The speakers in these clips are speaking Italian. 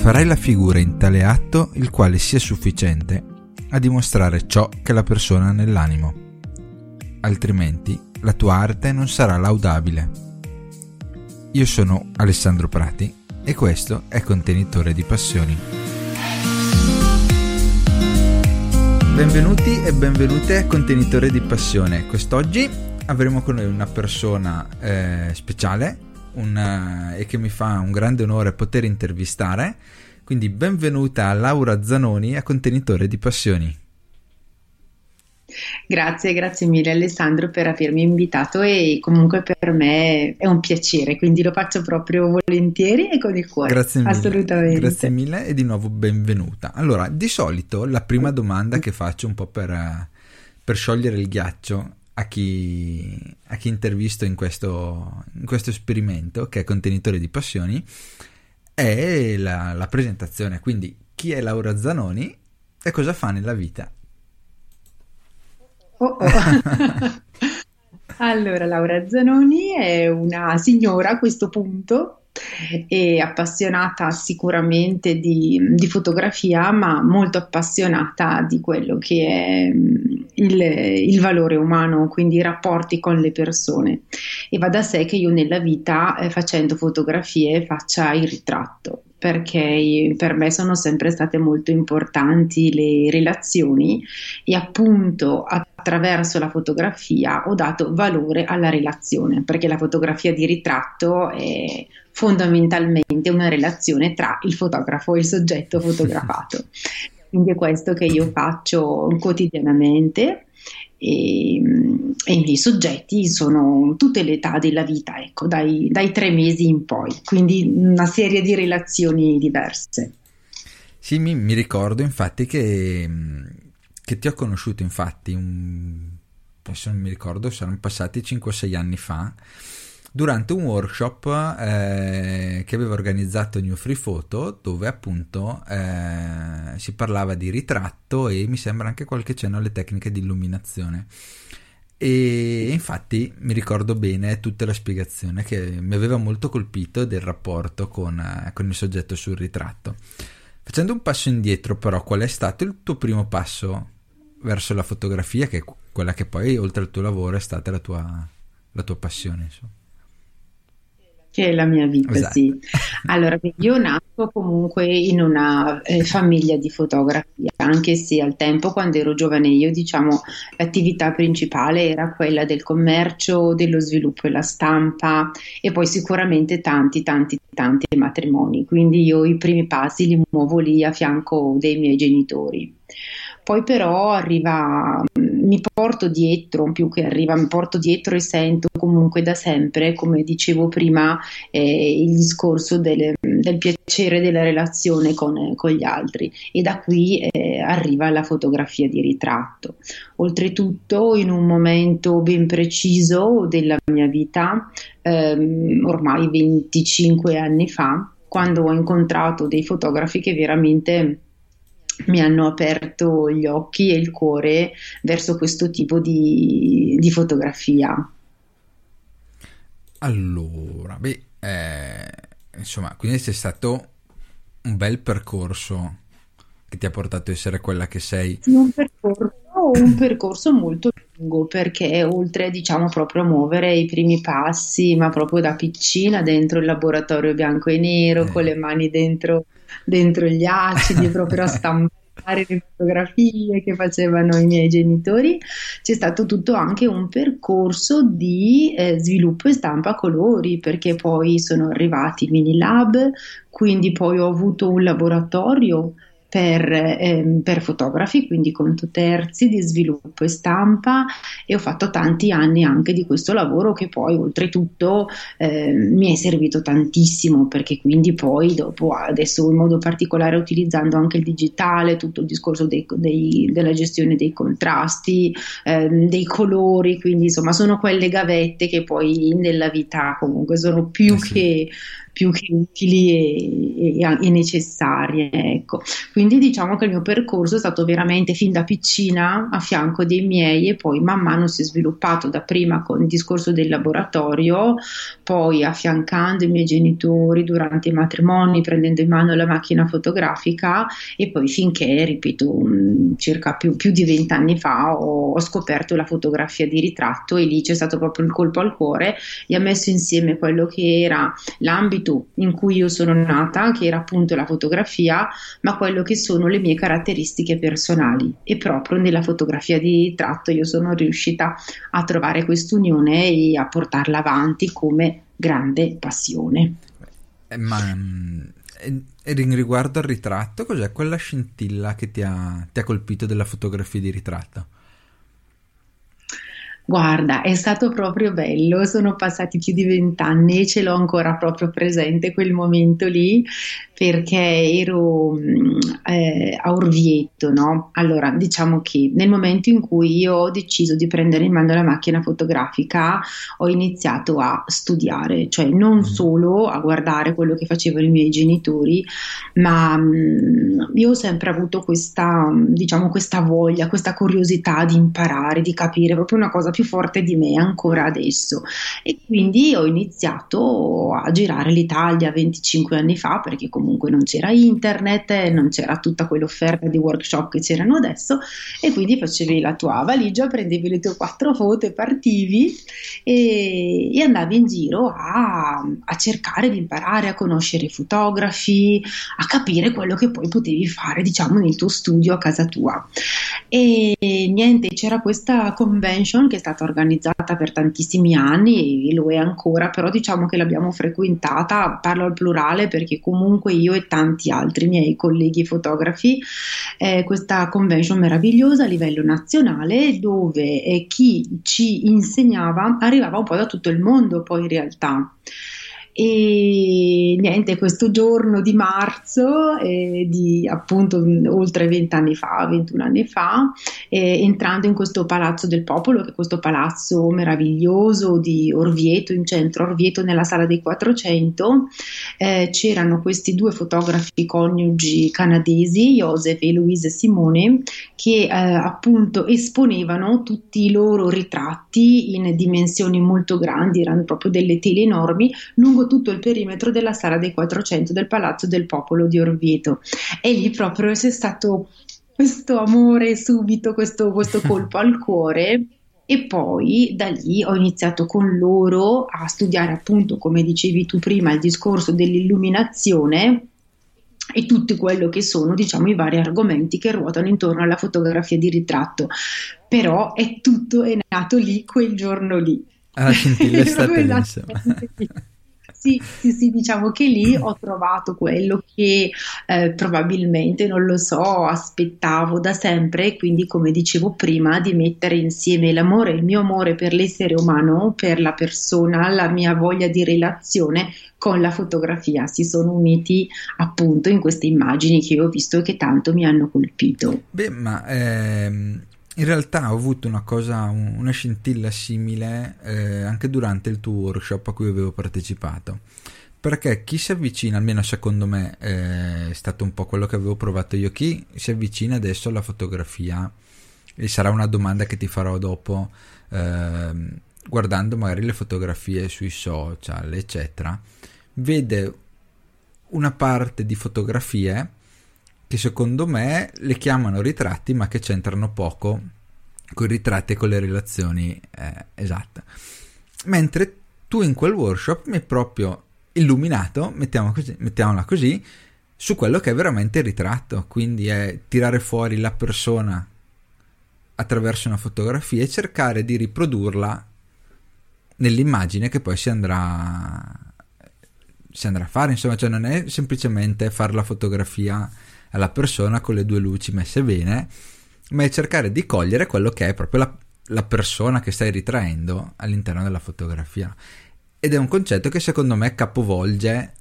Farai la figura in tale atto il quale sia sufficiente a dimostrare ciò che la persona ha nell'animo. Altrimenti la tua arte non sarà laudabile. Io sono Alessandro Prati e questo è Contenitore di Passioni. Benvenuti e benvenute a Contenitore di Passione. Quest'oggi avremo con noi una persona eh, speciale un, eh, e che mi fa un grande onore poter intervistare. Quindi benvenuta a Laura Zanoni a Contenitore di Passioni. Grazie, grazie mille Alessandro per avermi invitato e comunque per me è un piacere, quindi lo faccio proprio volentieri e con il cuore. Grazie mille. Assolutamente. Grazie mille e di nuovo benvenuta. Allora, di solito la prima domanda che faccio un po' per, eh, per sciogliere il ghiaccio a chi, a chi intervisto in questo, in questo, esperimento, che è contenitore di passioni, è la, la presentazione. Quindi, chi è Laura Zanoni e cosa fa nella vita? Oh oh. allora, Laura Zanoni è una signora a questo punto e appassionata sicuramente di, di, fotografia, ma molto appassionata di quello che è mm, il, il, valore umano, quindi i rapporti con le persone. E va da sé che io nella vita, eh, facendo fotografie, faccia il ritratto perché per me sono sempre state molto importanti le relazioni e appunto attraverso la fotografia ho dato valore alla relazione, perché la fotografia di ritratto è fondamentalmente una relazione tra il fotografo e il soggetto fotografato. Quindi è questo che io faccio quotidianamente e, e, i miei soggetti sono tutte le età della vita, ecco, dai, dai, tre mesi in poi, quindi una serie di relazioni diverse. Sì, mi, mi ricordo infatti che, che, ti ho conosciuto infatti, un, adesso non mi ricordo, saranno passati 5-6 anni fa, durante un workshop eh, che aveva organizzato New Free Photo dove appunto eh, si parlava di ritratto e mi sembra anche qualche cenno alle tecniche di illuminazione. E infatti mi ricordo bene tutta la spiegazione che mi aveva molto colpito del rapporto con, eh, con il soggetto sul ritratto. Facendo un passo indietro però qual è stato il tuo primo passo verso la fotografia che è quella che poi oltre al tuo lavoro è stata la tua, la tua passione insomma che è la mia vita, esatto. sì. Allora, io nasco comunque in una eh, famiglia di fotografia, anche se al tempo, quando ero giovane io, diciamo, l'attività principale era quella del commercio, dello sviluppo e la stampa e poi sicuramente tanti, tanti, tanti matrimoni. Quindi io i primi passi li muovo lì a fianco dei miei genitori. Poi però arriva, mi porto dietro, più che arriva, mi porto dietro e sento comunque da sempre, come dicevo prima, eh, il discorso del, del, piacere della relazione con, con, gli altri e da qui eh, arriva la fotografia di ritratto. Oltretutto in un momento ben preciso della mia vita, ehm, ormai 25 anni fa, quando ho incontrato dei fotografi che veramente mi hanno aperto gli occhi e il cuore verso questo tipo di, di fotografia. Allora, beh, eh, insomma, quindi c'è stato un bel percorso che ti ha portato a essere quella che sei. Un percorso, un percorso molto lungo perché oltre diciamo proprio a muovere i primi passi, ma proprio da piccina dentro il laboratorio bianco e nero, eh. con le mani dentro dentro gli acidi, proprio a stampare le fotografie che facevano i miei genitori, c'è stato tutto anche un percorso di eh, sviluppo e stampa a colori, perché poi sono arrivati i mini lab, quindi poi ho avuto un laboratorio per, ehm, per, fotografi, quindi conto terzi di sviluppo e stampa e ho fatto tanti anni anche di questo lavoro che poi oltretutto eh, mi è servito tantissimo perché quindi poi dopo adesso in modo particolare utilizzando anche il digitale, tutto il discorso dei, dei, della gestione dei contrasti, eh, dei colori, quindi insomma sono quelle gavette che poi nella vita comunque sono più eh sì. che più che utili e, e, e necessarie. Ecco. Quindi diciamo che il mio percorso è stato veramente fin da piccina a fianco dei miei e poi man mano si è sviluppato da prima con il discorso del laboratorio, poi affiancando i miei genitori durante i matrimoni, prendendo in mano la macchina fotografica e poi finché, ripeto, circa più, più di vent'anni fa ho, ho scoperto la fotografia di ritratto e lì c'è stato proprio il colpo al cuore e ha messo insieme quello che era l'ambito ambito in cui io sono nata, che era appunto la fotografia, ma quello che sono le mie caratteristiche personali. E proprio nella fotografia di tratto io sono riuscita a trovare quest'unione e a portarla avanti come grande passione. Eh, ma mm, riguardo al ritratto, cos'è quella scintilla che ti ha, ti ha colpito della fotografia di ritratto? Guarda, è stato proprio bello, sono passati più di vent'anni e ce l'ho ancora proprio presente quel momento lì perché ero mm, eh, a Orvieto, no? Allora, diciamo che nel momento in cui io ho deciso di prendere in mano la macchina fotografica, ho iniziato a studiare, cioè non mm. solo a guardare quello che facevano i miei genitori, ma mh, mm, io ho sempre avuto questa, diciamo, questa voglia, questa curiosità di imparare, di capire, proprio una cosa più forte di me ancora adesso. E quindi ho iniziato a girare l'Italia 25 anni fa, perché comunque non c'era internet, non c'era tutta quell'offerta di workshop che c'erano adesso e quindi facevi la tua valigia, prendevi le tue quattro foto e partivi e, e andavi in giro a, a cercare di imparare a conoscere i fotografi, a capire quello che poi potevi fare diciamo nel tuo studio a casa tua. E niente, c'era questa convention che è stata organizzata per tantissimi anni e lo è ancora, però diciamo che l'abbiamo frequentata, parlo al plurale perché comunque io e tanti altri miei colleghi fotografi eh, questa convention meravigliosa a livello nazionale dove eh, chi ci insegnava arrivava un po' da tutto il mondo poi in realtà e niente, questo giorno di marzo, eh, di appunto oltre 20 anni fa, 21 anni fa, eh, entrando in questo Palazzo del Popolo, che è questo palazzo meraviglioso di Orvieto, in centro Orvieto, nella sala dei 400, eh, c'erano questi due fotografi coniugi canadesi, Joseph e Louise Simone, che eh, appunto esponevano tutti i loro ritratti in dimensioni molto grandi, erano proprio delle tele enormi, lungo tutto il perimetro della sala dei 400 del Palazzo del Popolo di Orvieto. E lì proprio c'è stato questo amore subito, questo, questo colpo al cuore. E poi da lì ho iniziato con loro a studiare appunto, come dicevi tu prima, il discorso dell'illuminazione e tutto quello che sono diciamo i vari argomenti che ruotano intorno alla fotografia di ritratto però è tutto è nato lì quel giorno lì ah, scintilla stata sì, sì, sì, diciamo che lì ho trovato quello che eh, probabilmente, non lo so, aspettavo da sempre quindi, come dicevo prima, di mettere insieme l'amore, il mio amore per l'essere umano, per la persona, la mia voglia di relazione con la fotografia. Si sono uniti appunto in queste immagini che ho visto e che tanto mi hanno colpito. Beh, ma ehm in realtà ho avuto una cosa, una scintilla simile eh, anche durante il tuo workshop a cui avevo partecipato. Perché chi si avvicina, almeno secondo me eh, è stato un po' quello che avevo provato io, chi si avvicina adesso alla fotografia, e sarà una domanda che ti farò dopo, eh, guardando magari le fotografie sui social, eccetera, vede una parte di fotografie che secondo me le chiamano ritratti ma che c'entrano poco con i ritratti e con le relazioni eh, esatte. Mentre tu in quel workshop mi hai proprio illuminato, mettiamo così, mettiamola così, su quello che è veramente il ritratto, quindi è tirare fuori la persona attraverso una fotografia e cercare di riprodurla nell'immagine che poi si andrà, si andrà a fare, insomma, cioè non è semplicemente fare la fotografia alla persona con le due luci messe bene, ma è cercare di cogliere quello che è proprio la, la persona che stai ritraendo all'interno della fotografia. Ed è un concetto che secondo me capovolge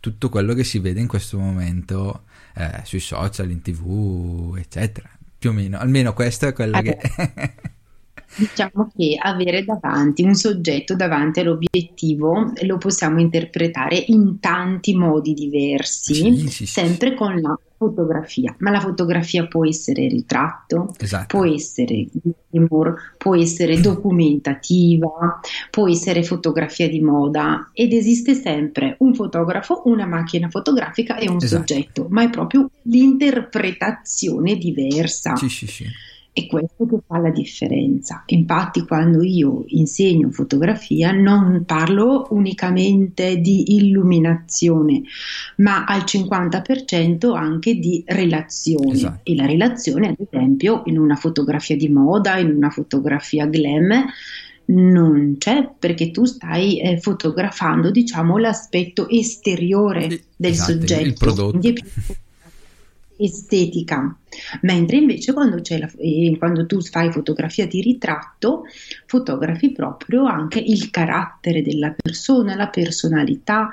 tutto quello che si vede in questo momento eh, sui social, in tv, eccetera. Più o meno, almeno questo è quello allora, che... diciamo che avere davanti un soggetto davanti all'obiettivo lo possiamo interpretare in tanti modi diversi, sì, sì, sempre sì. con la fotografia, ma la fotografia può essere ritratto, esatto. può essere glamour, può essere documentativa, può essere fotografia di moda ed esiste sempre un fotografo, una macchina fotografica e un esatto. soggetto, ma è proprio l'interpretazione diversa. Sì, sì, sì. È questo che fa la differenza. Infatti, quando io insegno fotografia, non parlo unicamente di illuminazione, ma al 50% anche di relazione. Esatto. E la relazione, ad esempio, in una fotografia di moda, in una fotografia glam, non c'è perché tu stai eh, fotografando, diciamo, l'aspetto esteriore del esatto, soggetto. Il prodotto. Estetica, mentre invece quando, la, eh, quando, tu fai fotografia di ritratto, fotografi proprio anche il carattere della persona, la personalità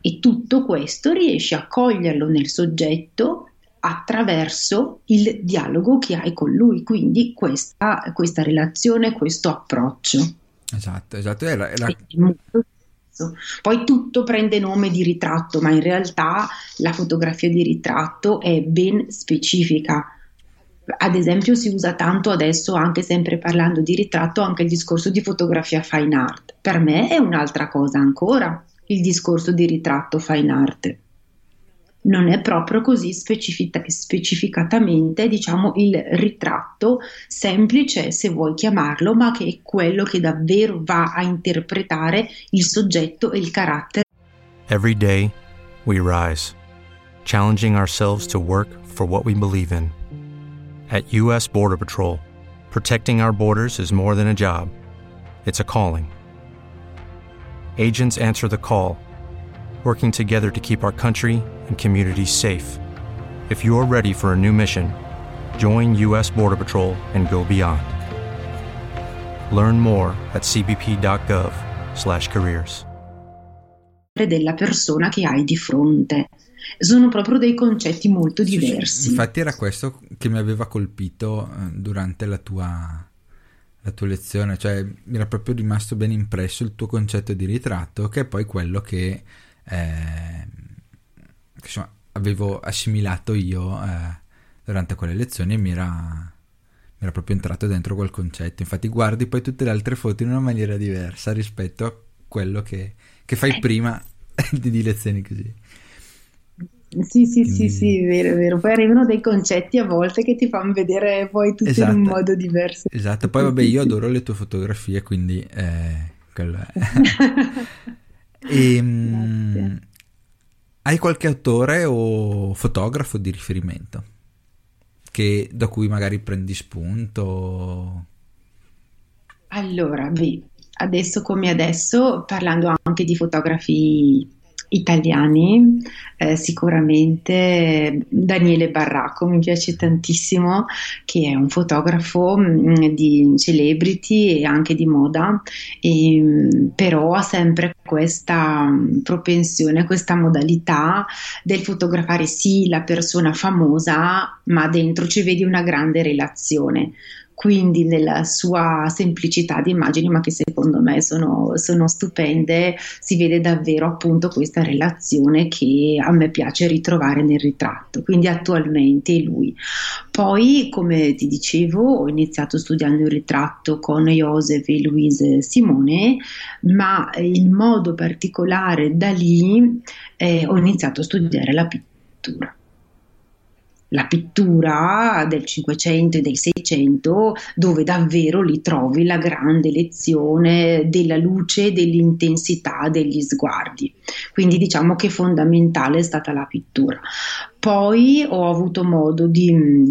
e tutto questo riesci a coglierlo nel soggetto attraverso il dialogo che hai con lui, quindi questa, questa relazione, questo approccio. Esatto, esatto. È la, è la... È molto ritratto. Poi tutto prende nome di ritratto, ma in realtà la fotografia di ritratto è ben specifica. Ad esempio si usa tanto adesso, anche sempre parlando di ritratto, anche il discorso di fotografia fine art. Per me è un'altra cosa ancora il discorso di ritratto fine art non è proprio così specific- specificatamente diciamo il ritratto semplice se vuoi chiamarlo ma che è quello che davvero va a interpretare il soggetto e il carattere. Every day we rise challenging ourselves to work for what we believe in. At US Border Patrol protecting our borders is more than a job. It's a calling. Agents answer the call working together to keep our country and communities safe. If you're ready for a new mission, join U.S. Border Patrol and go beyond. Learn more at cbp.gov/careers. della persona che hai di fronte. Sono proprio dei concetti molto diversi. Sì, infatti era questo che mi aveva colpito eh, durante la tua, la tua lezione, cioè mi era proprio rimasto ben impresso il tuo concetto di ritratto, che è poi quello che eh, insomma, avevo assimilato io eh, durante quelle lezioni e mi era, mi era proprio entrato dentro quel concetto. Infatti guardi poi tutte le altre foto in una maniera diversa rispetto a quello che, che fai eh. prima di, di lezioni così. Sì, sì, Quindi... sì, sì, vero, vero. Poi arrivano dei concetti a volte che ti fanno vedere poi tutto esatto. in un esatto. modo diverso. Esatto, poi vabbè, io adoro le tue fotografie, quindi eh, quello è. e, ehm, hai qualche autore o fotografo di riferimento che, da cui magari prendi spunto? Allora, beh, adesso come adesso, parlando anche di fotografi italiani, eh, sicuramente Daniele Barracco mi piace tantissimo, che è un fotografo mh, mm, di celebrity e anche di moda, e, mm, però ha sempre questa mm, propensione, questa modalità del fotografare sì la persona famosa, ma dentro ci vedi una grande relazione quindi nella sua semplicità di immagini, ma che secondo me sono, sono, stupende, si vede davvero appunto questa relazione che a me piace ritrovare nel ritratto. Quindi attualmente lui. Poi, come ti dicevo, ho iniziato studiando il ritratto con Joseph e Louise Simone, ma in modo particolare da lì eh, ho iniziato a studiare la pittura la pittura del 500 e del 600 dove davvero li trovi la grande lezione della luce dell'intensità degli sguardi. Quindi diciamo che fondamentale è stata la pittura. Poi ho avuto modo di mm,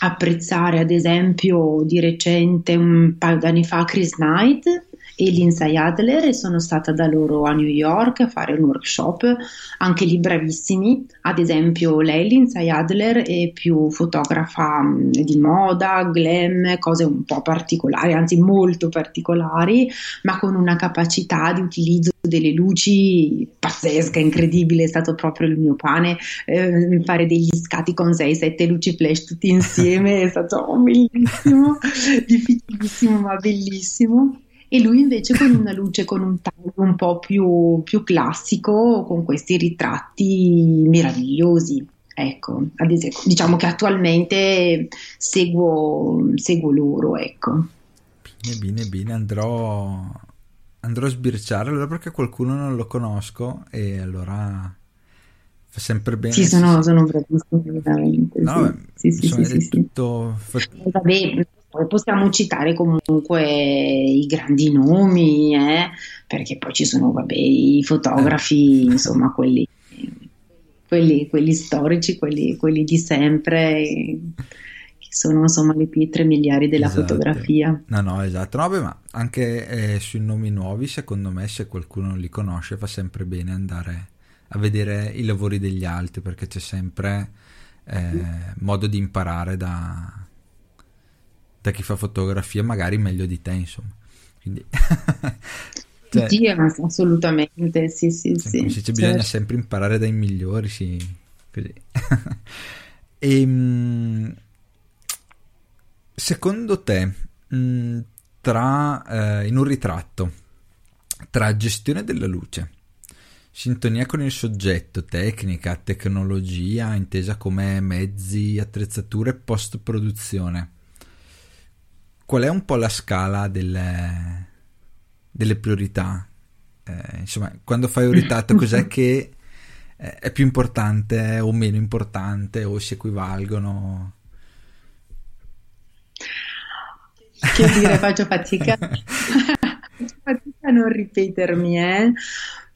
apprezzare ad esempio di recente un paio d'anni fa Chris Knight e Lindsay Adler e sono stata da loro a New York a fare un workshop, anche lì bravissimi. Ad esempio, lei, Lindsay Adler, è più fotografa di moda, glam, cose un po' particolari, anzi molto particolari, ma con una capacità di utilizzo delle luci pazzesca, incredibile, è stato proprio il mio pane eh, fare degli scatti con 6-7 luci flash tutti insieme, è stato oh, bellissimo, difficilissimo ma bellissimo. E lui invece con una luce, con un taglio un po' più, più classico, con questi ritratti meravigliosi. Ecco, ad esempio, diciamo che attualmente seguo, seguo loro, ecco. Bene, bene, bene, andrò andrò a sbirciare allora perché qualcuno non lo conosco e allora fa sempre bene. Sì, sono, sono bravissimi veramente. No, sì, sì, sì, sì, tutto... Vabbè, possiamo citare comunque i grandi nomi, eh? perché poi ci sono vabbè, i fotografi, eh. insomma, quelli, quelli, quelli storici, quelli, quelli di sempre sono insomma le pietre miliari della esatto. fotografia. No, no, esatto. No, beh, ma anche eh, sui nomi nuovi, secondo me, se qualcuno non li conosce, fa sempre bene andare a vedere i lavori degli altri perché c'è sempre eh, modo di imparare da, da chi fa fotografia, magari meglio di te, insomma. Quindi. cioè, sì, assolutamente, sì, sì, cioè, sì. sì. Bisogna certo. sempre imparare dai migliori, sì, così. e, ehm, Secondo te, mm, tra, eh, in un ritratto, tra gestione della luce, sintonia con il soggetto, tecnica, tecnologia, intesa come mezzi, attrezzature post-produzione, qual è un po' la scala delle, delle priorità? Eh, insomma, quando fai un ritratto, cos'è che è più importante o meno importante o si equivalgono? Che dire, faccio fatica. faccio fatica a non ripetermi, eh?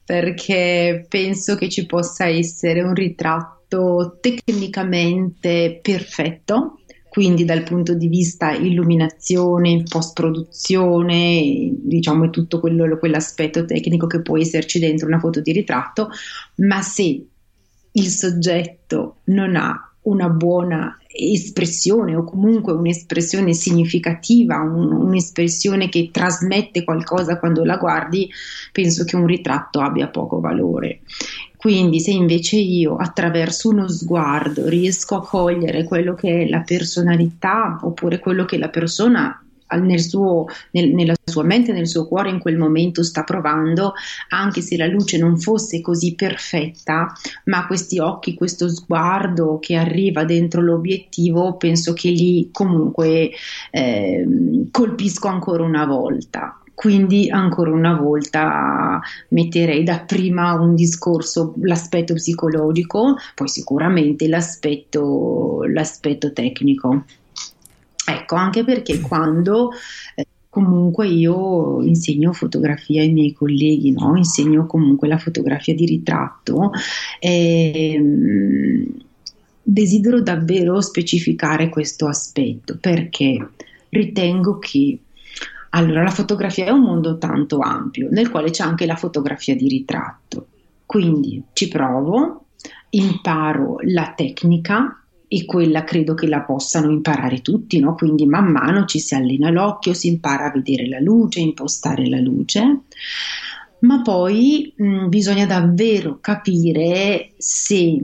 perché penso che ci possa essere un ritratto tecnicamente perfetto, quindi dal punto di vista illuminazione, post-produzione, diciamo è tutto quello, quell'aspetto tecnico che può esserci dentro una foto di ritratto, ma se il soggetto non ha una buona espressione o comunque un'espressione significativa, un, un'espressione che trasmette qualcosa quando la guardi, penso che un ritratto abbia poco valore. Quindi se invece io attraverso uno sguardo riesco a cogliere quello che è la personalità oppure quello che la persona nel suo, nel, nella sua mente, nel suo cuore in quel momento sta provando, anche se la luce non fosse così perfetta, ma questi occhi, questo sguardo che arriva dentro l'obiettivo, penso che lì comunque eh, colpisco ancora una volta. Quindi ancora una volta metterei da prima un discorso l'aspetto psicologico, poi sicuramente l'aspetto, l'aspetto tecnico. Ecco, anche perché quando eh, comunque io insegno fotografia ai miei colleghi, no? insegno comunque la fotografia di ritratto, ehm, desidero davvero specificare questo aspetto perché ritengo che allora, la fotografia è un mondo tanto ampio nel quale c'è anche la fotografia di ritratto. Quindi ci provo, imparo la tecnica, e quella credo che la possano imparare tutti, no? quindi man mano ci si allena l'occhio, si impara a vedere la luce, impostare la luce, ma poi mh, bisogna davvero capire se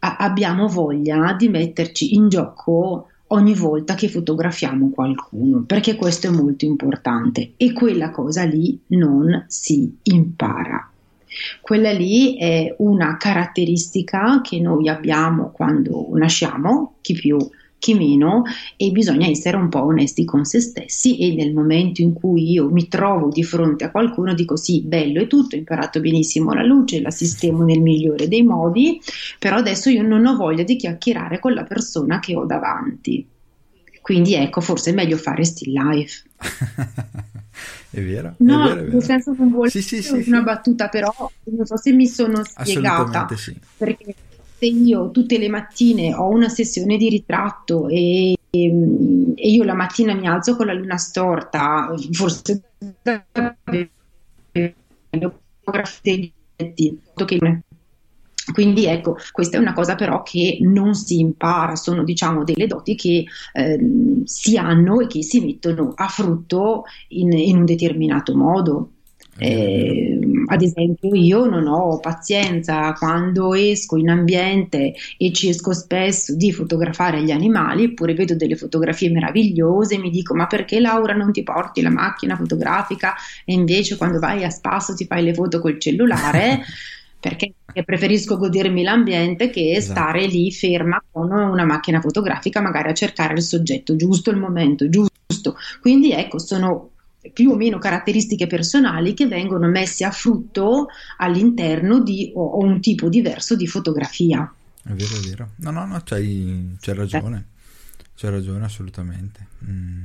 a- abbiamo voglia di metterci in gioco ogni volta che fotografiamo qualcuno, perché questo è molto importante e quella cosa lì non si impara. Quella lì è una caratteristica che noi abbiamo quando nasciamo, chi più chi meno e bisogna essere un po' onesti con se stessi e nel momento in cui io mi trovo di fronte a qualcuno dico sì, bello e tutto, ho imparato benissimo la luce, la sistemo nel migliore dei modi, però adesso io non ho voglia di chiacchierare con la persona che ho davanti. Quindi ecco, forse è meglio fare still life. È vero? No, è vero, è vero. nel senso non vuole sì, sì, sì, una battuta, però non so se mi sono spiegata. Perché se io tutte le mattine ho una sessione di ritratto e, e, e io la mattina mi alzo con la luna storta, forse quindi ecco, questa è una cosa però che non si impara, sono diciamo delle doti che eh, si hanno e che si mettono a frutto in, in un determinato modo. Eh, ad esempio, io non ho pazienza quando esco in ambiente e ci esco spesso di fotografare gli animali, eppure vedo delle fotografie meravigliose e mi dico: Ma perché Laura non ti porti la macchina fotografica e invece quando vai a spasso ti fai le foto col cellulare? perché preferisco godermi l'ambiente che esatto. stare lì ferma con una macchina fotografica, magari a cercare il soggetto giusto, il momento giusto. Quindi ecco, sono più o meno caratteristiche personali che vengono messe a frutto all'interno di o, o un tipo diverso di fotografia. È vero, è vero. No, no, no, c'hai, c'hai ragione. C'hai ragione assolutamente. Mm,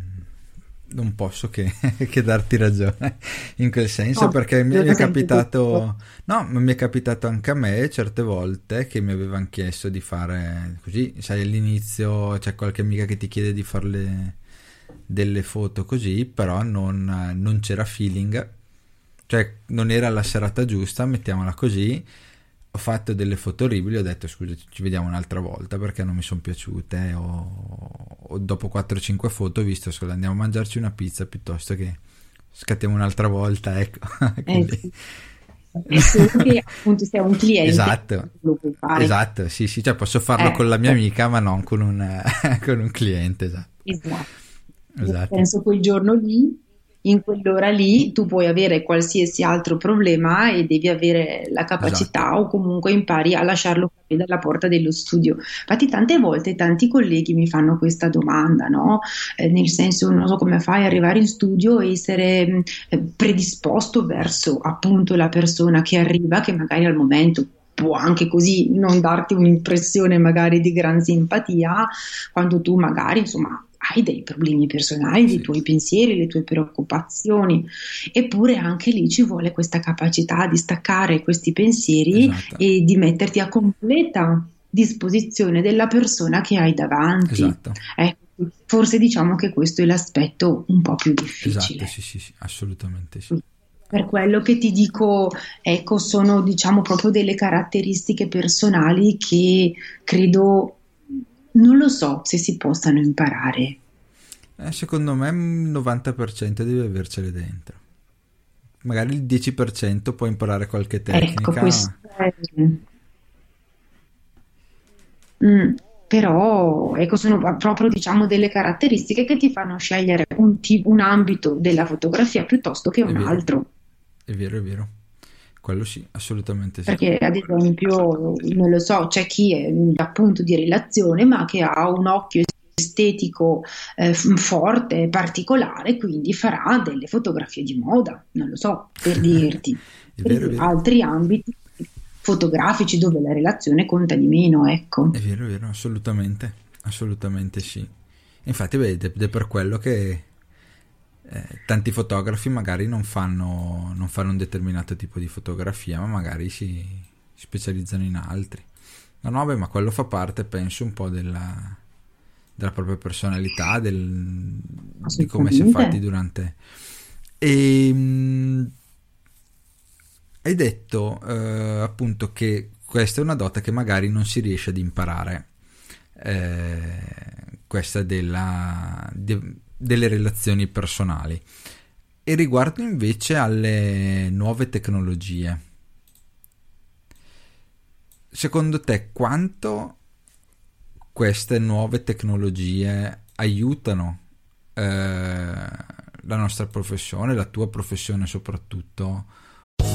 non posso che, che, darti ragione in quel senso no, perché mi è capitato no, mi è capitato anche a me certe volte che mi avevano chiesto di fare così, sai all'inizio c'è qualche amica che ti chiede di farle delle foto così, però non, non c'era feeling, cioè non era la serata giusta, mettiamola così. Ho fatto delle foto orribili, ho detto scusa, ci vediamo un'altra volta perché non mi sono piaciute. O, o dopo 4-5 foto ho visto, scusa, andiamo a mangiarci una pizza piuttosto che scattiamo un'altra volta. Ecco. Quindi... Eh sì. che appunto sei un cliente esatto, esatto sì sì cioè posso farlo eh, con la mia eh. amica ma non con un, con un cliente esatto. esatto Esatto. Penso quel giorno lì, in quell'ora lì, tu puoi avere qualsiasi altro problema e devi avere la capacità esatto. o comunque impari a lasciarlo fuori dalla porta dello studio. Infatti tante volte tanti colleghi mi fanno questa domanda, no? Eh, nel senso non so come fai ad arrivare in studio e essere eh, predisposto verso appunto la persona che arriva, che magari al momento può anche così non darti un'impressione magari di gran simpatia, quando tu magari insomma hai dei problemi personali, sì. i tuoi pensieri, le tue preoccupazioni, eppure anche lì ci vuole questa capacità di staccare questi pensieri esatto. e di metterti a completa disposizione della persona che hai davanti. Esatto. Ecco, forse diciamo che questo è l'aspetto un po' più difficile. Esatto, sì, sì, sì assolutamente sì. Per quello che ti dico, ecco, sono diciamo proprio delle caratteristiche personali che credo non lo so se si possano imparare. Eh, secondo me il 90% deve avercele dentro. Magari il 10% può imparare qualche ecco, tecnica. Ecco, questo è... mm, però ecco, sono proprio diciamo, delle caratteristiche che ti fanno scegliere un, t- un ambito della fotografia piuttosto che un è altro. È vero, è vero. Quello sì, assolutamente sì. Perché ad esempio, non lo so, c'è chi è appunto di relazione ma che ha un occhio estetico eh, forte, particolare, quindi farà delle fotografie di moda, non lo so, per dirti. vero, per altri ambiti fotografici dove la relazione conta di meno, ecco. È vero, è vero, assolutamente, assolutamente sì. Infatti, vedete, è per quello che eh, tanti fotografi magari non fanno, non fanno, un determinato tipo di fotografia, ma magari si specializzano in altri. No, no, beh, ma quello fa parte, penso, un po' della, della propria personalità, del, di come si è fatti durante. E, mh, hai detto eh, appunto che questa è una dote che magari non si riesce ad imparare. Eh, questa della, de, delle relazioni personali e riguardo invece alle nuove tecnologie. Secondo te quanto queste nuove tecnologie aiutano eh, la nostra professione, la tua professione soprattutto?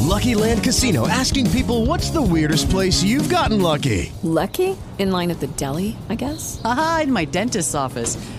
Lucky Land Casino asking people what's the weirdest place you've gotten lucky? Lucky? In line at the deli, I guess. Ah, in my dentist's office.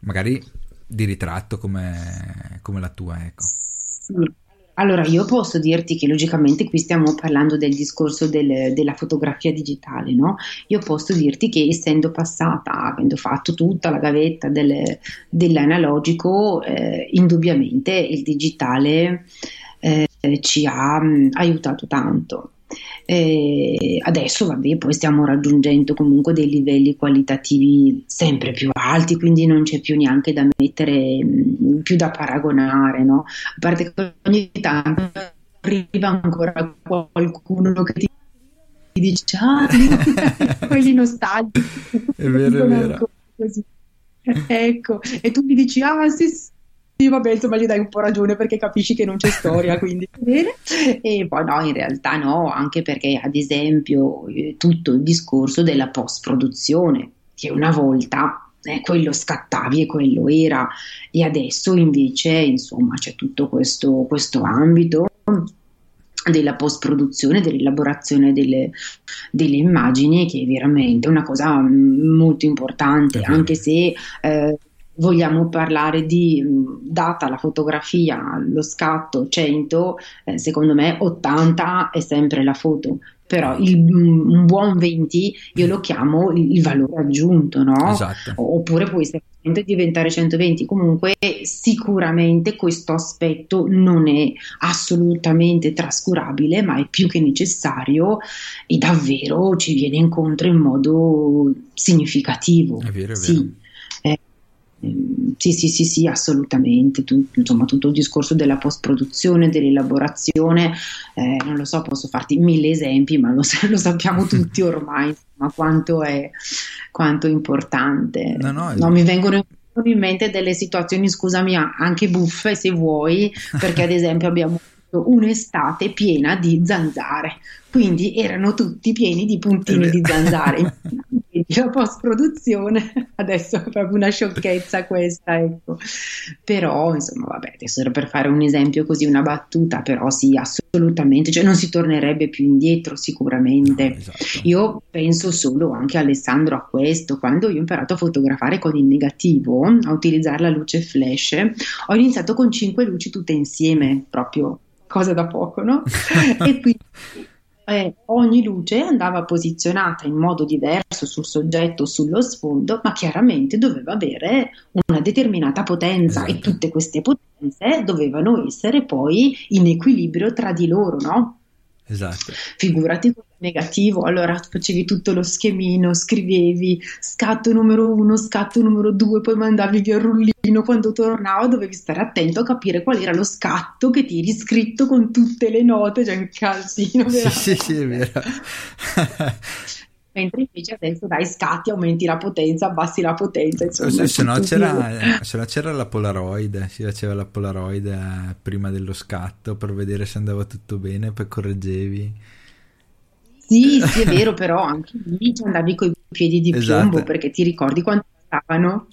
magari di ritratto come, come la tua, ecco. Sì. Allora, io posso dirti che logicamente qui stiamo parlando del discorso del, della fotografia digitale, no? Io posso dirti che essendo passata, avendo fatto tutta la gavetta del, dell'analogico, eh, indubbiamente il digitale eh, ci ha mh, aiutato tanto. E adesso vabbè, poi stiamo raggiungendo comunque dei livelli qualitativi sempre più alti, quindi non c'è più neanche da mettere, più da paragonare, no? A parte che ogni tanto arriva ancora qualcuno che ti dice ah, quelli nostalgici. È vero, è vero. Ecco, e tu mi dici ah sì, sì sì, vabbè, insomma, gli dai un po' ragione perché capisci che non c'è storia, quindi. Bene. E poi no, in realtà no, anche perché ad esempio eh, tutto il discorso della post-produzione, che una volta eh, quello scattavi e quello era, e adesso invece, insomma, c'è tutto questo, questo ambito della post-produzione, dell'elaborazione delle, delle, immagini, che è veramente una cosa mm, molto importante, anche se eh, vogliamo parlare di, data la fotografia, lo scatto 100, eh, secondo me 80 è sempre la foto, però il, un buon 20 io lo chiamo il, il valore aggiunto, no? Esatto. Oppure può essere diventare 120. Comunque, sicuramente questo aspetto non è assolutamente trascurabile, ma è più che necessario e davvero ci viene incontro in modo significativo. È vero, è vero. Sì. Sì, sì, sì, sì, assolutamente. Tu, insomma, tutto il discorso della post-produzione, dell'elaborazione, eh, non lo so, posso farti mille esempi, ma lo, lo sappiamo tutti ormai, insomma, quanto è, quanto è importante. No, no, no, mi vengono in mente delle situazioni, scusami, anche buffe se vuoi, perché ad esempio abbiamo un'estate piena di zanzare, quindi erano tutti pieni di puntini di zanzare. la post produzione adesso è proprio una sciocchezza questa ecco. Però insomma vabbè adesso era per fare un esempio così una battuta però sì assolutamente cioè non si tornerebbe più indietro sicuramente. No, esatto. io penso solo anche Alessandro a questo. Quando io ho imparato a fotografare con il negativo a utilizzare la luce flash ho iniziato con cinque luci tutte insieme proprio cosa da poco no? E quindi eh, ogni luce andava posizionata in modo diverso sul soggetto o sullo sfondo, ma chiaramente doveva avere una determinata potenza Esatto. e tutte queste potenze dovevano essere poi in equilibrio tra di loro, no? Esatto. Figurati il negativo, allora facevi tutto lo schemino, scrivevi scatto numero uno, scatto numero due, poi mandavi via il rullino, quando tornava dovevi stare attento a capire qual era lo scatto che ti eri scritto con tutte le note, cioè un calzino. Sì, veramente. sì, sì, è vero. Mentre invece adesso dai scatti, aumenti la potenza, abbassi la potenza, insomma. se, no c'era, se no c'era la Polaroid, si faceva la Polaroid eh, prima dello scatto per vedere se andava tutto bene, poi correggevi. Sì, sì, è vero, però anche lì ci andavi con i piedi di Esatto. piombo perché ti ricordi quanto stavano?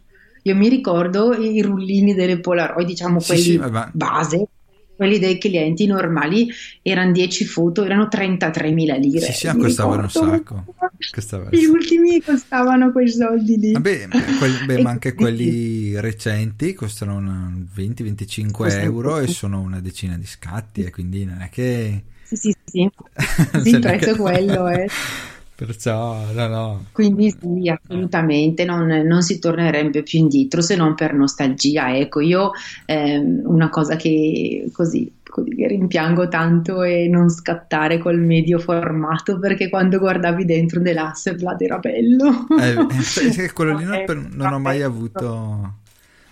Io mi ricordo i rullini delle Polaroid, diciamo quelli sì, base, quelli dei clienti normali, erano 10 foto, erano 33.000 lire. Sì, sì, costavano un sacco. Costavano Gli ultimi costavano quei soldi lì. Vabbè, ma, quelli- beh, ma anche quelli recenti costano una 20-25 Costano euro e sono una decina di scatti e quindi non è che... Sì, sì, sì, sì, il prezzo è quello, eh. Perciò, no, no. Quindi sì, assolutamente non, non si tornerebbe più indietro se non per nostalgia. Ecco, io ehm, una cosa che così, rimpiango tanto è non scattare col medio formato perché quando guardavi dentro dell'Hasselblad era bello. Eh, eh, quello lì non, Eh, per- non ho mai avuto...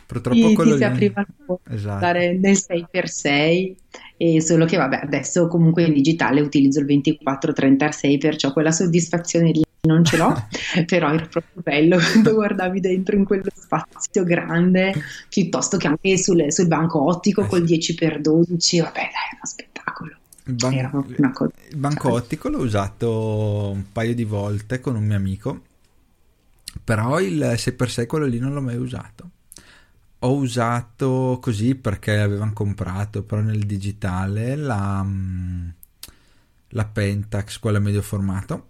Purtroppo Sì, quello ti si lì... apriva Esatto. nel 6x6 e solo che vabbè adesso comunque in digitale utilizzo il 24-36 perciò quella soddisfazione lì non ce l'ho, però era proprio bello quando guardavi dentro in quello spazio grande, piuttosto che anche sul, sul banco ottico eh col 10x12, vabbè dai, è uno spettacolo. Il, ban- il banco ottico l'ho usato un paio di volte con un mio amico, però il 6x6 quello lì non l'ho mai usato. Ho usato così perché avevano comprato, però nel digitale, la, mm, la Pentax, quella medio formato,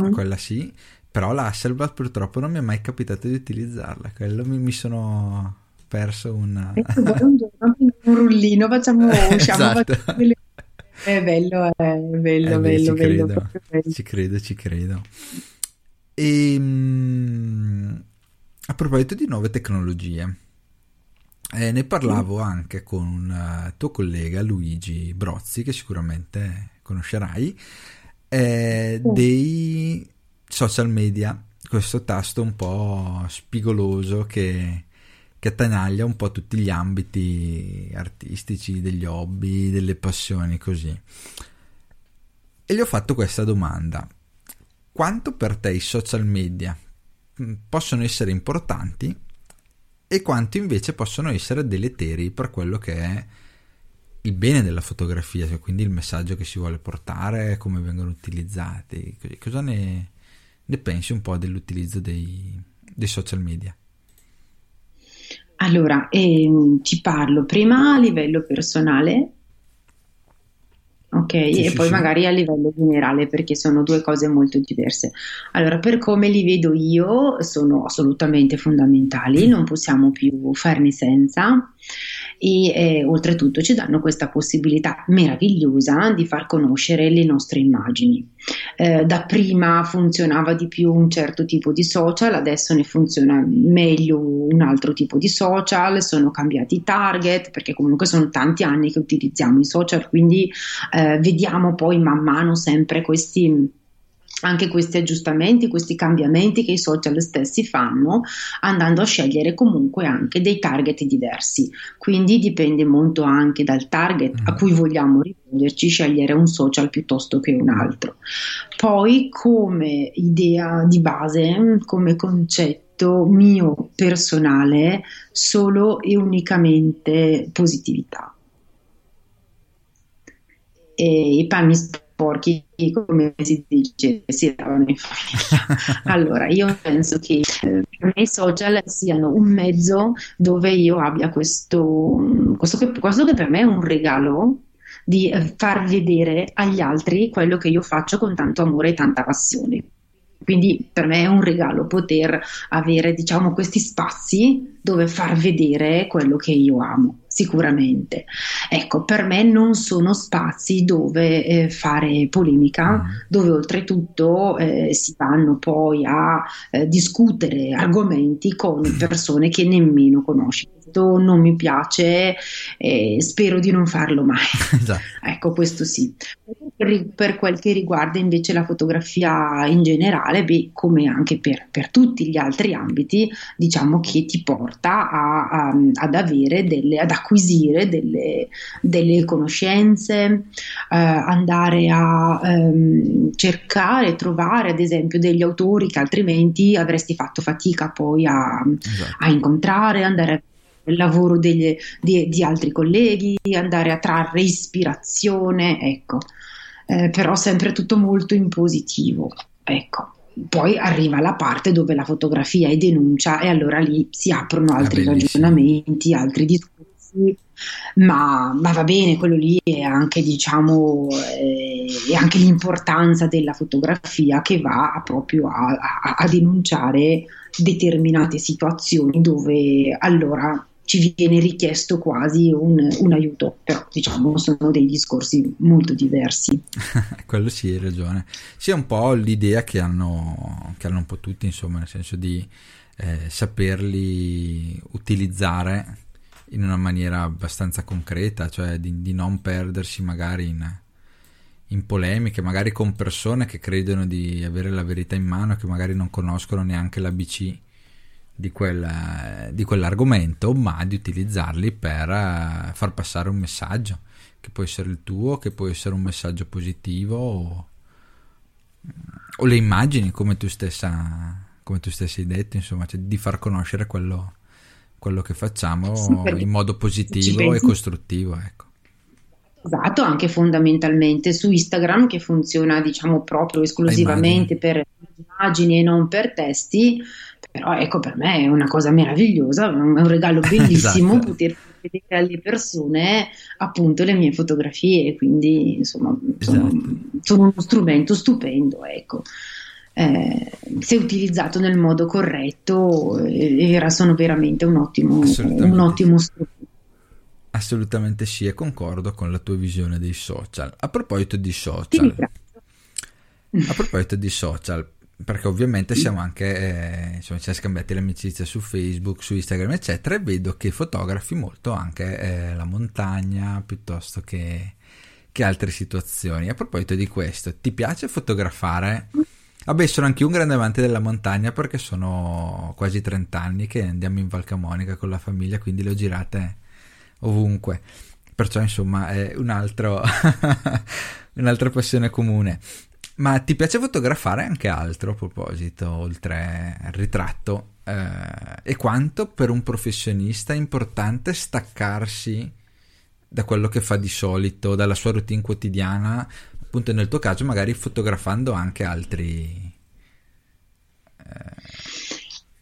mm. quella sì, però la Hasselblad purtroppo non mi è mai capitato di utilizzarla, quello mi, mi sono perso un... un rullino, facciamo, usciamo, esatto. facciamo è bello, è bello, eh beh, bello, ci bello, credo, bello. Ci credo, ci credo. E um, a proposito di nuove tecnologie, eh, ne parlavo mm. anche con un uh, tuo collega Luigi Brozzi, che sicuramente conoscerai, eh, dei social media, questo tasto un po' spigoloso che che attanaglia un po' tutti gli ambiti artistici, degli hobby, delle passioni così. E gli ho fatto questa domanda. Quanto per te i social media possono essere importanti e quanto invece possono essere deleteri per quello che è il bene della fotografia, cioè quindi il messaggio che si vuole portare, come vengono utilizzati. Cosa ne, ne pensi un po' dell'utilizzo dei, dei social media? Allora, ehm, ti parlo prima a livello personale, ok, sì, e sì, poi sì. magari a livello generale perché sono due cose molto diverse. Allora, per come li vedo io, sono assolutamente fondamentali, non possiamo più farne senza e eh, oltretutto ci danno questa possibilità meravigliosa di far conoscere le nostre immagini. Eh, da prima funzionava di più un certo tipo di social, adesso ne funziona meglio un altro tipo di social, sono cambiati i target perché comunque sono tanti anni che utilizziamo i social, quindi eh, vediamo poi man mano sempre questi anche questi aggiustamenti, questi cambiamenti che i social stessi fanno, andando a scegliere comunque anche dei target diversi. Quindi dipende molto anche dal target a cui vogliamo rivolgerci, scegliere un social piuttosto che un altro. Poi come idea di base, come concetto mio personale, solo e unicamente positività. E i panni porchi, come si dice, si lavano in famiglia. allora, io penso che eh, per me i social siano un mezzo dove io abbia questo, questo che, questo che per me è un regalo di eh, far vedere agli altri quello che io faccio con tanto amore e tanta passione. Quindi per me è un regalo poter avere, diciamo, questi spazi dove far vedere quello che io amo sicuramente. Ecco, per me non sono spazi dove eh, fare polemica, mm. dove oltretutto eh, si vanno poi a eh, discutere argomenti con persone che nemmeno conosci. Questo non mi piace e spero di non farlo mai. Esatto. Ecco, questo sì. Per, quel che riguarda invece la fotografia in generale, beh, come anche per, per, tutti gli altri ambiti, diciamo che ti porta a, a, ad avere delle, ad acquisire delle, delle conoscenze, eh, andare a ehm, cercare, trovare ad esempio degli autori che altrimenti avresti fatto fatica poi a, esatto. a incontrare, andare a il lavoro degli, di, di, altri colleghi, andare a trarre ispirazione, ecco, eh, però sempre tutto molto in positivo, ecco. Poi arriva la parte dove la fotografia è denuncia e allora lì si aprono altri ragionamenti, altri discorsi. Ma, ma, va bene, quello lì è anche, diciamo, eh, è anche l'importanza della fotografia che va proprio a, a, a denunciare determinate situazioni dove allora ci viene richiesto quasi un, un, aiuto, però diciamo sono dei discorsi molto diversi. Quello sì, hai ragione. Sì, è un po' l'idea che hanno, che hanno un po' tutti, insomma, nel senso di eh, saperli utilizzare in una maniera abbastanza concreta, cioè di, di non perdersi magari in, in, polemiche, magari con persone che credono di avere la verità in mano, che magari non conoscono neanche l'ABC di, quel, di quell'argomento, ma di utilizzarli per uh, far passare un messaggio, che può essere il tuo, che può essere un messaggio positivo o, o le immagini come tu stessa come tu stessi hai detto insomma cioè di far conoscere quello, quello che facciamo sì, in modo positivo e costruttivo ecco Esatto, anche fondamentalmente su Instagram che funziona diciamo proprio esclusivamente per immagini e non per testi, però ecco per me è una cosa meravigliosa, è un regalo bellissimo esatto. poter vedere alle persone appunto le mie fotografie, quindi insomma sono, esatto. sono uno strumento stupendo, ecco. Eh, se utilizzato nel modo corretto eh, era, sono veramente un ottimo, un ottimo strumento. Assolutamente sì, e concordo con la tua visione dei social. A proposito di social, a proposito di social, perché ovviamente siamo anche, eh, insomma, ci siamo scambiati l'amicizia su Facebook, su Instagram, eccetera, e vedo che fotografi molto anche eh, la montagna piuttosto che, che, altre situazioni. A proposito di questo, ti piace fotografare? Vabbè, sono anche un grande amante della montagna perché sono quasi 30 anni che andiamo in Val Camonica con la famiglia, quindi le ho girate ovunque. Perciò, insomma, è un altro un'altra passione comune. Ma ti piace fotografare anche altro a proposito, oltre al ritratto? Eh, e quanto per un professionista è importante staccarsi da quello che fa di solito, dalla sua routine quotidiana, appunto nel tuo caso magari fotografando anche altri... Eh...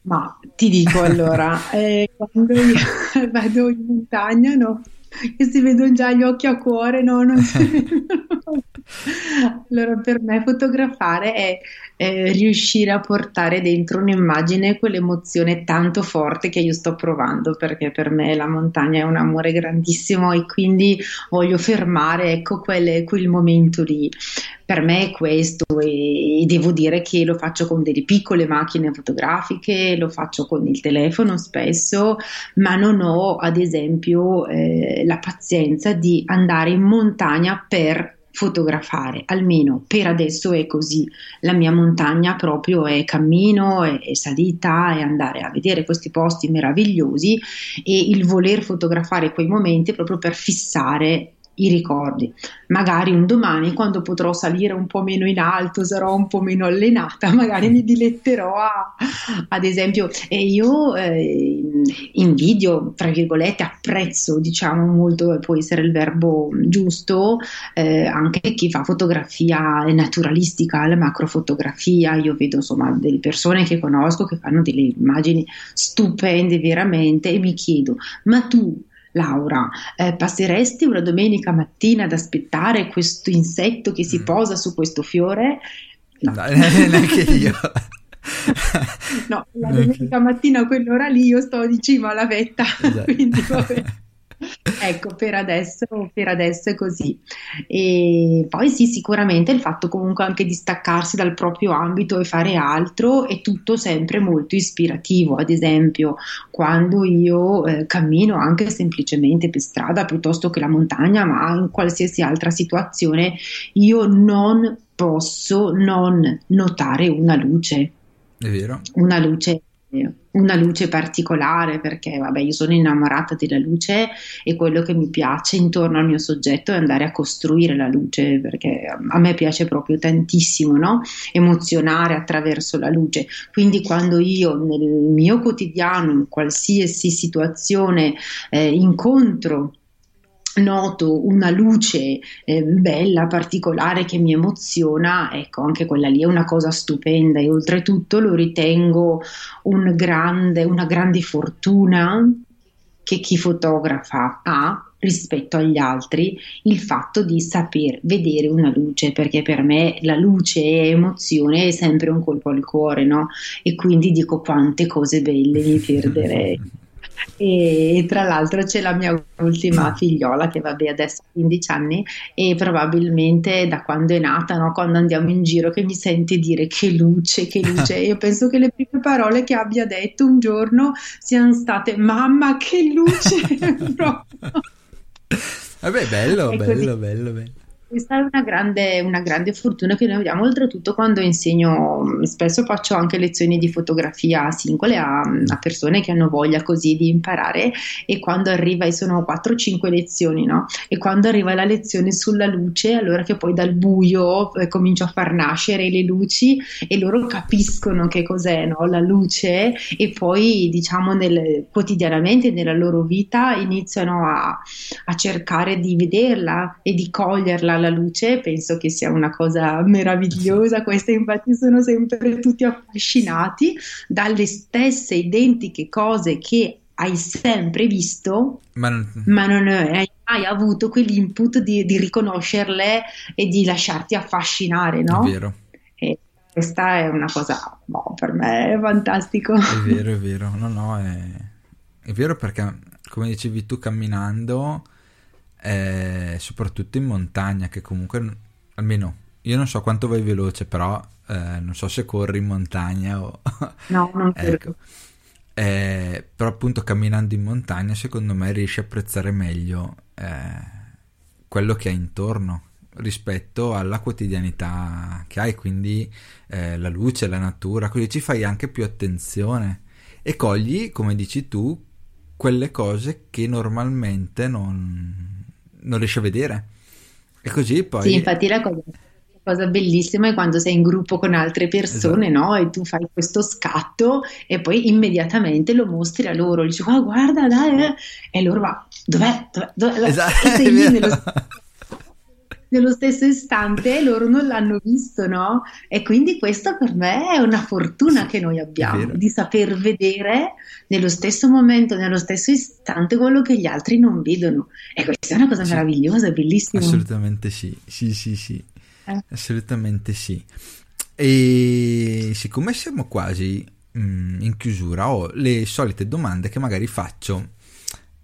Ma ti dico allora, eh, quando io vado in montagna, no, che si vedono già gli occhi a cuore, no, non si. Allora, per me fotografare è eh, riuscire a portare dentro un'immagine quell'emozione tanto forte che io sto provando, perché per me la montagna è un amore grandissimo e quindi voglio fermare, ecco, quel, quel momento lì. Per me è questo e, e devo dire che lo faccio con delle piccole macchine fotografiche, lo faccio con il telefono spesso, ma non ho ad esempio eh, la pazienza di andare in montagna per fotografare, almeno per adesso è così. La mia montagna proprio è cammino, è, è salita, è andare a vedere questi posti meravigliosi e il voler fotografare quei momenti proprio per fissare i ricordi. Magari un domani, quando potrò salire un po' meno in alto, sarò un po' meno allenata, magari mi diletterò a, ad esempio, e io eh, invidio, tra virgolette, apprezzo, diciamo molto, può essere il verbo giusto, eh, anche chi fa fotografia naturalistica, la macrofotografia, io vedo insomma delle persone che conosco che fanno delle immagini stupende veramente e mi chiedo, ma tu Laura, eh, passeresti una domenica mattina ad aspettare questo insetto che si mm. posa su questo fiore? No, no neanche io. no, la domenica mattina a quell'ora lì io sto di cima alla vetta, esatto. quindi vabbè ecco, per adesso, per adesso, è così. E poi sì, sicuramente il fatto comunque anche di staccarsi dal proprio ambito e fare altro è tutto sempre molto ispirativo. Ad esempio, quando io eh, cammino anche semplicemente per strada piuttosto che la montagna, ma in qualsiasi altra situazione, io non posso non notare una luce. È vero. Una luce una luce particolare perché vabbè io sono innamorata della luce e quello che mi piace intorno al mio soggetto è andare a costruire la luce perché a me piace proprio tantissimo no? emozionare attraverso la luce quindi quando io nel mio quotidiano in qualsiasi situazione eh, incontro noto una luce eh, bella, particolare che mi emoziona, ecco, anche quella lì è una cosa stupenda e oltretutto lo ritengo un grande, una grande fortuna che chi fotografa ha rispetto agli altri il fatto di saper vedere una luce perché per me la luce e emozione è sempre un colpo al cuore no? e quindi dico quante cose belle mi perderei e tra l'altro c'è la mia ultima figliola che vabbè adesso ha 15 anni e probabilmente da quando è nata, no, quando andiamo in giro che mi sente dire che luce, che luce, io penso che le prime parole che abbia detto un giorno siano state mamma che luce! Vabbè bello, bello, bello, bello. Questa è una grande, una grande, fortuna che noi abbiamo, oltretutto quando insegno, spesso faccio anche lezioni di fotografia singole a, a persone che hanno voglia così di imparare e quando arriva, e sono 4-5 lezioni, no? E quando arriva la lezione sulla luce, allora che poi dal buio eh, comincio a far nascere le luci e loro capiscono che cos'è no? la luce e poi diciamo nel, quotidianamente nella loro vita iniziano a, a cercare di vederla e di coglierla alla luce, penso che sia una cosa meravigliosa. Queste infatti sono sempre tutti affascinati dalle stesse identiche cose che hai sempre visto, ma non, ma non hai mai avuto quell'input di, di, riconoscerle e di lasciarti affascinare, no? È vero. E questa è una cosa, boh, per me è fantastico. È vero, è vero, no, no, è, è vero perché, come dicevi tu, camminando eh, soprattutto in montagna, che comunque almeno io non so quanto vai veloce, però eh, non so se corri in montagna o... No, non ecco. Eh, però appunto camminando in montagna secondo me riesci a apprezzare meglio eh, quello che hai intorno rispetto alla quotidianità che hai, quindi eh, la luce, la natura, così ci fai anche più attenzione e cogli, come dici tu, quelle cose che normalmente non, non riesci a vedere. E così poi... Sì, infatti la cosa, cosa bellissima è quando sei in gruppo con altre persone, esatto. no? E tu fai questo scatto e poi immediatamente lo mostri a loro, dici, oh, guarda, dai, eh. e loro va, dov'è? dov'è? dov'è? Esatto, e sei lì nello nello stesso istante loro non l'hanno visto, no? E quindi questo per me è una fortuna sì, che noi abbiamo, di saper vedere nello stesso momento, nello stesso istante quello che gli altri non vedono. E questa è una cosa sì. meravigliosa, bellissima. Assolutamente sì, sì, sì, sì. Eh. Assolutamente sì. E siccome siamo quasi mh, mm, in chiusura, ho le solite domande che magari faccio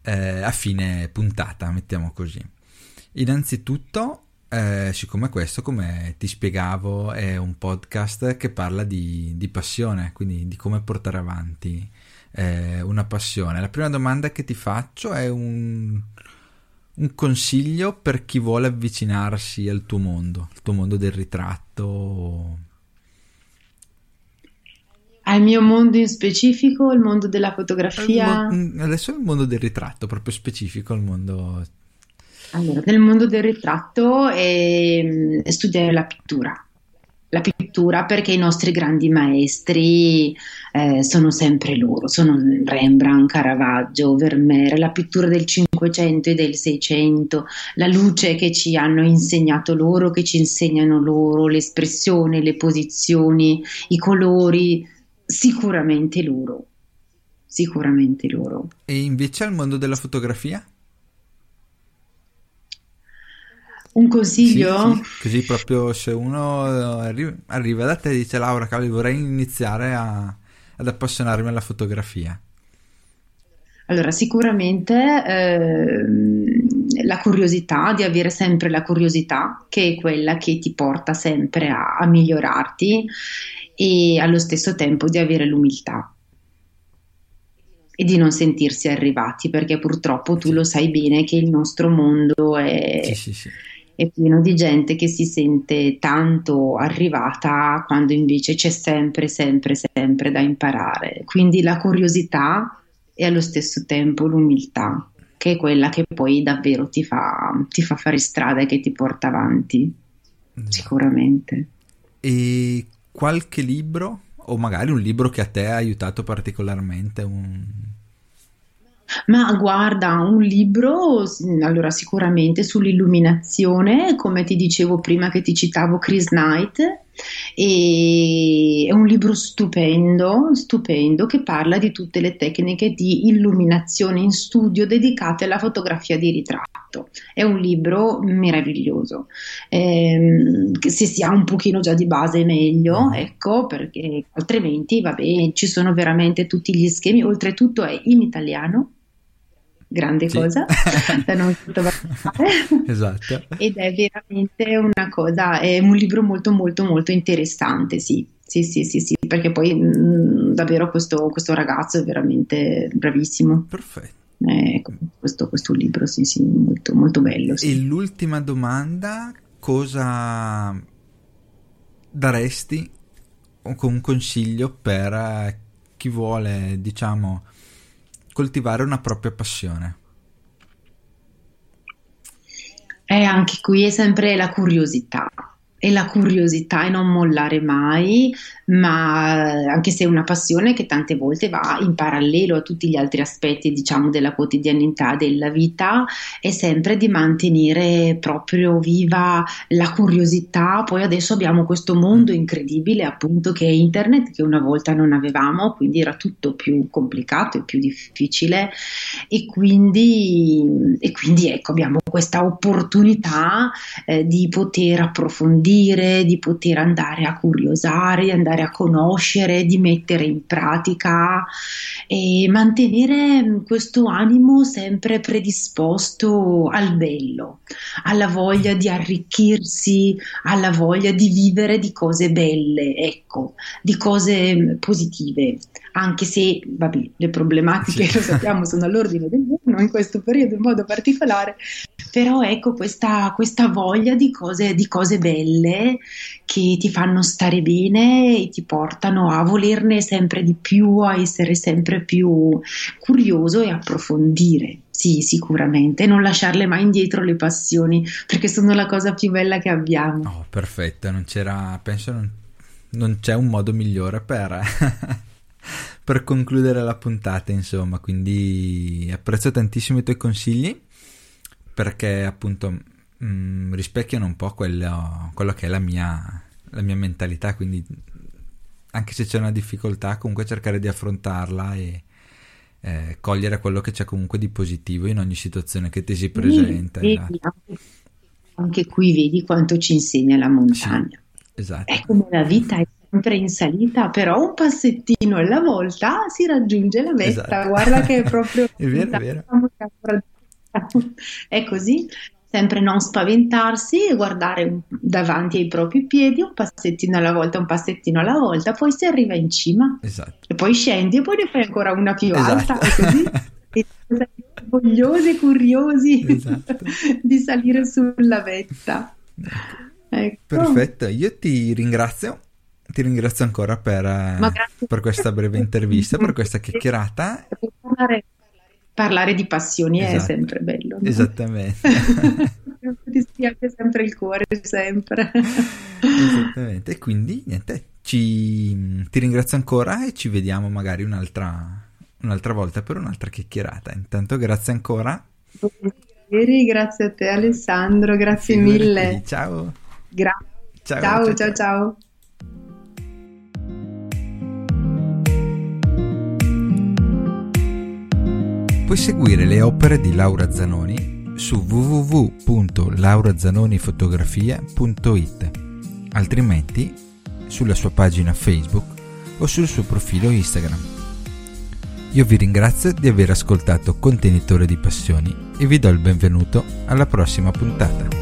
eh, a fine puntata, mettiamo così. Innanzitutto, eh, siccome questo, come ti spiegavo, è un podcast che parla di, di passione, quindi di come portare avanti eh, una passione. La prima domanda che ti faccio è un, un, consiglio per chi vuole avvicinarsi al tuo mondo, il tuo mondo del ritratto. Al mio mondo in specifico, il mondo della fotografia? Mo- adesso è il mondo del ritratto, proprio specifico, il mondo allora, nel mondo del ritratto è, è studiare la pittura. La pittura perché i nostri grandi maestri eh, sono sempre loro, sono Rembrandt, Caravaggio, Vermeer, la pittura del 500 e del 600, la luce che ci hanno insegnato loro, che ci insegnano loro, l'espressione, le posizioni, i colori, sicuramente loro, sicuramente loro. E invece al mondo della fotografia? Un consiglio? Sì, sì. Così proprio se uno arriva, arriva, da te e dice Laura, cavoli, vorrei iniziare a, ad appassionarmi alla fotografia. Allora, sicuramente eh, la curiosità, di avere sempre la curiosità, che è quella che ti porta sempre a, a migliorarti e allo stesso tempo di avere l'umiltà e di non sentirsi arrivati, perché purtroppo tu lo sai bene che il nostro mondo è... Sì, sì, sì è pieno di gente che si sente tanto arrivata quando invece c'è sempre, sempre, sempre da imparare. Quindi la curiosità e allo stesso tempo l'umiltà, che è quella che poi davvero ti fa, ti fa fare strada e che ti porta avanti, sicuramente. E qualche libro, o magari un libro che a te ha aiutato particolarmente, un, ma guarda, un libro, allora sicuramente sull'illuminazione, come ti dicevo prima che ti citavo Chris Knight, e è un libro stupendo, stupendo che parla di tutte le tecniche di illuminazione in studio dedicate alla fotografia di ritratto. È un libro meraviglioso. Eh, se si ha un pochino già di base meglio, mm. ecco, perché altrimenti vabbè, ci sono veramente tutti gli schemi, oltretutto è in italiano grande sì. cosa da non sottovalutare. esatto. Ed è veramente una cosa, è un libro molto molto molto interessante, sì. Sì, sì, sì, sì, perché poi mh, mm, davvero questo, questo, ragazzo è veramente bravissimo. Perfetto. Eh, questo, questo, libro, sì, sì, molto, molto bello. Sì. E l'ultima domanda cosa daresti con un consiglio per chi vuole, diciamo, coltivare una propria passione? E anche qui è sempre la curiosità e la curiosità e non mollare mai, ma anche se è una passione che tante volte va in parallelo a tutti gli altri aspetti, diciamo, della quotidianità della vita, è sempre di mantenere proprio viva la curiosità. Poi adesso abbiamo questo mondo incredibile, appunto, che è internet, che una volta non avevamo, quindi era tutto più complicato e più difficile e quindi, e quindi ecco, abbiamo questa opportunità eh, di poter approfondire dire, di poter andare a curiosare, di andare a conoscere, di mettere in pratica e mantenere questo animo sempre predisposto al bello, alla voglia di arricchirsi, alla voglia di vivere di cose belle, ecco, di cose positive, anche se vabbè, le problematiche lo sappiamo sono all'ordine del giorno in questo periodo in modo particolare, però ecco questa, questa voglia di cose, di cose belle che ti fanno stare bene e ti portano a volerne sempre di più, a essere sempre più curioso e approfondire. Sì, sicuramente, non lasciarle mai indietro le passioni, perché sono la cosa più bella che abbiamo. Oh, perfetto, non c'era, penso non, non c'è un modo migliore per, per concludere la puntata, insomma, quindi apprezzo tantissimo i tuoi consigli perché appunto mh, mm, rispecchiano un po' quello, quello che è la mia, la mia, mentalità, quindi anche se c'è una difficoltà comunque cercare di affrontarla e eh, cogliere quello che c'è comunque di positivo in ogni situazione che ti si presenta. Sì, esatto. anche, anche, qui vedi quanto ci insegna la montagna. Sì, esatto. È come la vita è sempre in salita, però un passettino alla volta si raggiunge la meta. Esatto. Guarda che è proprio... è vero, è vero è così, sempre non spaventarsi e guardare davanti ai propri piedi un passettino alla volta, un passettino alla volta, poi si arriva in cima esatto. e poi scendi e poi ne fai ancora una più esatto. alta e così e orgogliosi e curiosi esatto. di salire sulla vetta. Ecco. Perfetto, io ti ringrazio. Ti ringrazio ancora per, per questa breve intervista, per questa chiacchierata. Parlare di passioni esatto. è sempre bello. No? Esattamente. Ti spiace sempre il cuore, sempre. Esattamente. E quindi niente, ci, ti ringrazio ancora e ci vediamo magari un'altra, un'altra volta per un'altra chiacchierata. Intanto grazie ancora. Grazie a te Alessandro, grazie Figurati. mille. Ciao. Gra- ciao, ciao, ciao. ciao. ciao. Puoi seguire le opere di Laura Zanoni su www.laurazanonifotografia.it, altrimenti sulla sua pagina Facebook o sul suo profilo Instagram. Io vi ringrazio di aver ascoltato Contenitore di Passioni e vi do il benvenuto alla prossima puntata.